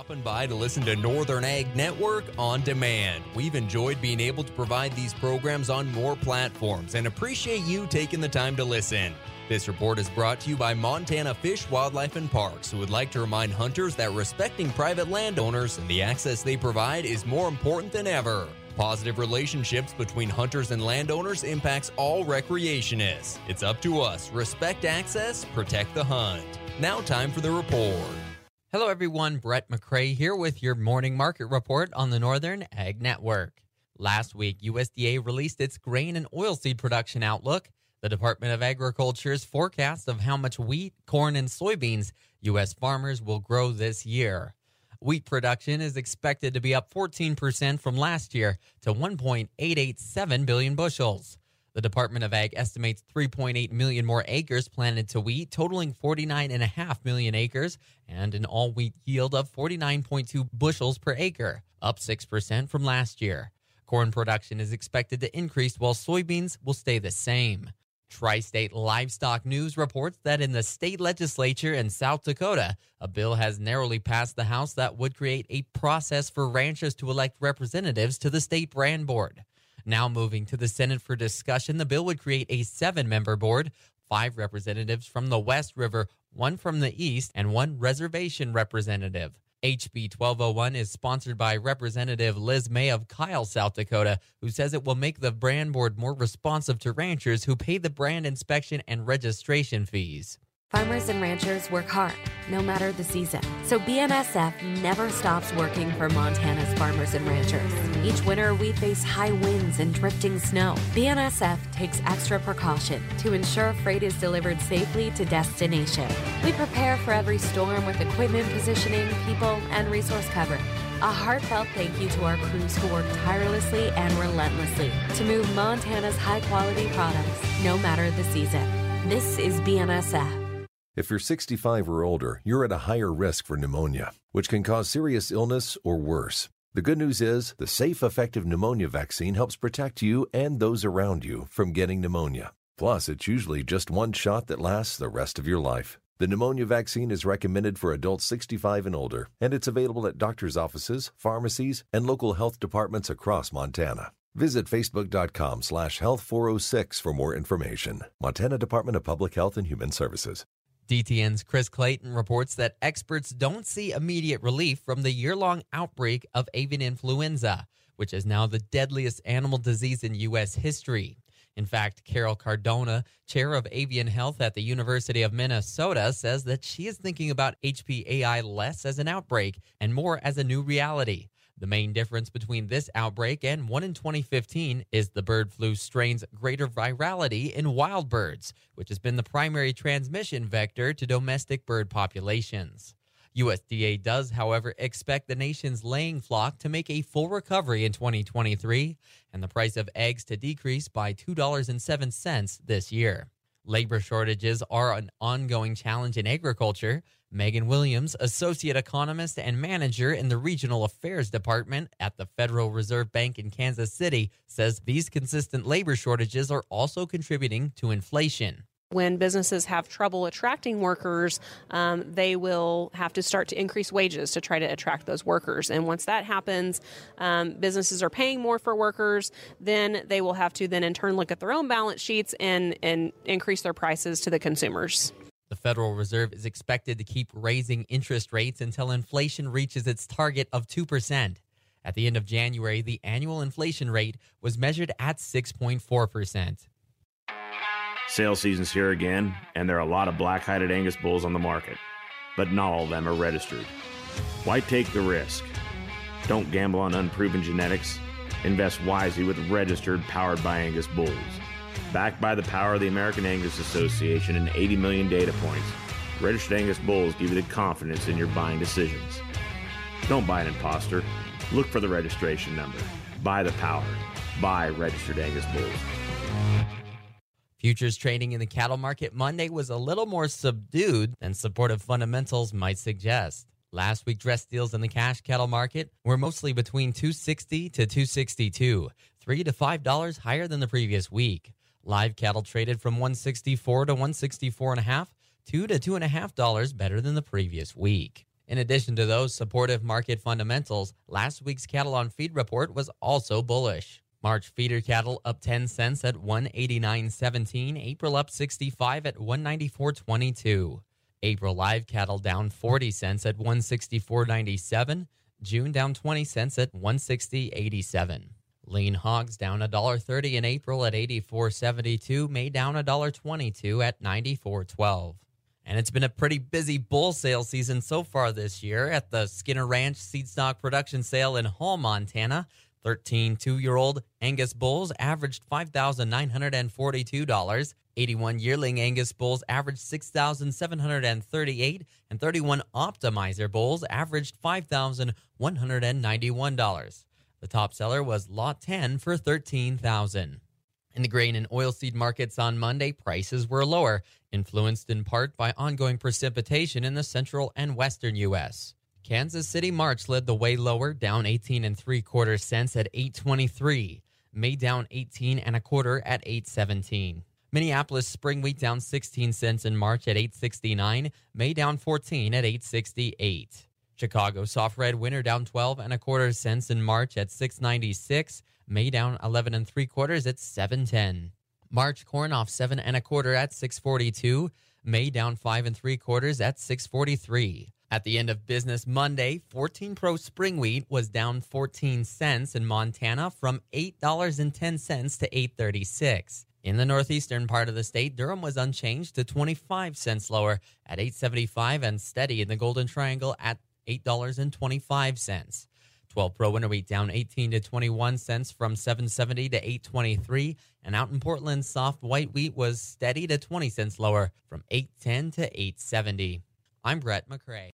stopping by to listen to Northern Ag Network on demand. We've enjoyed being able to provide these programs on more platforms and appreciate you taking the time to listen. This report is brought to you by Montana Fish, Wildlife, and Parks, who would like to remind hunters that respecting private landowners and the access they provide is more important than ever. Positive relationships between hunters and landowners impacts all recreationists. It's up to us. Respect access, protect the hunt. Now, time for the report. Hello, everyone. Brett McCray here with your morning market report on the Northern Ag Network. Last week, USDA released its grain and oilseed production outlook. The Department of Agriculture's forecast of how much wheat, corn, and soybeans U.S. farmers will grow this year. Wheat production is expected to be up 14% from last year to 1.887 billion bushels. The Department of Ag estimates 3.8 million more acres planted to wheat, totaling 49.5 million acres, and an all wheat yield of 49.2 bushels per acre, up 6% from last year. Corn production is expected to increase while soybeans will stay the same. Tri State Livestock News reports that in the state legislature in South Dakota, a bill has narrowly passed the House that would create a process for ranchers to elect representatives to the state brand board. Now moving to the Senate for discussion, the bill would create a seven member board, five representatives from the West River, one from the East, and one reservation representative. HB 1201 is sponsored by Representative Liz May of Kyle, South Dakota, who says it will make the brand board more responsive to ranchers who pay the brand inspection and registration fees. Farmers and ranchers work hard, no matter the season. So BNSF never stops working for Montana's farmers and ranchers. Each winter, we face high winds and drifting snow. BNSF takes extra precaution to ensure freight is delivered safely to destination. We prepare for every storm with equipment positioning, people, and resource coverage. A heartfelt thank you to our crews who work tirelessly and relentlessly to move Montana's high quality products, no matter the season. This is BNSF. If you're 65 or older, you're at a higher risk for pneumonia, which can cause serious illness or worse. The good news is the safe, effective pneumonia vaccine helps protect you and those around you from getting pneumonia. Plus, it's usually just one shot that lasts the rest of your life. The pneumonia vaccine is recommended for adults 65 and older, and it's available at doctors' offices, pharmacies, and local health departments across Montana. Visit facebook.com slash health406 for more information. Montana Department of Public Health and Human Services. DTN's Chris Clayton reports that experts don't see immediate relief from the year long outbreak of avian influenza, which is now the deadliest animal disease in U.S. history. In fact, Carol Cardona, chair of avian health at the University of Minnesota, says that she is thinking about HPAI less as an outbreak and more as a new reality. The main difference between this outbreak and one in 2015 is the bird flu strain's greater virality in wild birds, which has been the primary transmission vector to domestic bird populations. USDA does, however, expect the nation's laying flock to make a full recovery in 2023 and the price of eggs to decrease by $2.07 this year. Labor shortages are an ongoing challenge in agriculture. Megan Williams, associate economist and manager in the regional affairs department at the Federal Reserve Bank in Kansas City, says these consistent labor shortages are also contributing to inflation. When businesses have trouble attracting workers, um, they will have to start to increase wages to try to attract those workers. And once that happens, um, businesses are paying more for workers. Then they will have to then in turn look at their own balance sheets and and increase their prices to the consumers. The Federal Reserve is expected to keep raising interest rates until inflation reaches its target of 2%. At the end of January, the annual inflation rate was measured at 6.4%. Sale season's here again, and there are a lot of black hided Angus bulls on the market, but not all of them are registered. Why take the risk? Don't gamble on unproven genetics. Invest wisely with registered, powered by Angus bulls. Backed by the power of the American Angus Association and 80 million data points, registered Angus bulls give you the confidence in your buying decisions. Don't buy an imposter. Look for the registration number. Buy the power. Buy registered Angus bulls. Futures trading in the cattle market Monday was a little more subdued than supportive fundamentals might suggest. Last week, dress deals in the cash cattle market were mostly between 260 to 262, three to five dollars higher than the previous week. Live cattle traded from 164 to 164 and a half, two to two and a half dollars better than the previous week. In addition to those supportive market fundamentals, last week's cattle on feed report was also bullish. March feeder cattle up 10 cents at 189.17, April up 65 at 194.22. April live cattle down 40 cents at 164.97, June down 20 cents at 160.87. Lean hogs down $1.30 in April at 84.72, May down $1.22 at 94.12. And it's been a pretty busy bull sale season so far this year at the Skinner Ranch Seed Stock Production Sale in Hall, Montana. 13 two year old Angus bulls averaged $5,942. 81 yearling Angus bulls averaged 6,738. And 31 optimizer bulls averaged $5,191. The top seller was Lot 10 for 13,000. In the grain and oilseed markets on Monday, prices were lower, influenced in part by ongoing precipitation in the central and western U.S. Kansas City March led the way lower, down 18 and three quarter cents at 823. May down 18 and a quarter at 817. Minneapolis spring wheat down 16 cents in March at 869. May down 14 at 868. Chicago soft red winter down 12 and a quarter cents in March at 696. May down 11 and three quarters at 710. March corn off seven and a quarter at 642. May down five and three quarters at 643. At the end of business Monday, 14 Pro spring wheat was down 14 cents in Montana from $8.10 to 836. In the northeastern part of the state, durum was unchanged to 25 cents lower at 875 and steady in the Golden Triangle at $8.25. 12 Pro winter wheat down 18 to 21 cents from 770 to 823 and out in Portland soft white wheat was steady to 20 cents lower from 810 to 870. I'm Brett McCrae.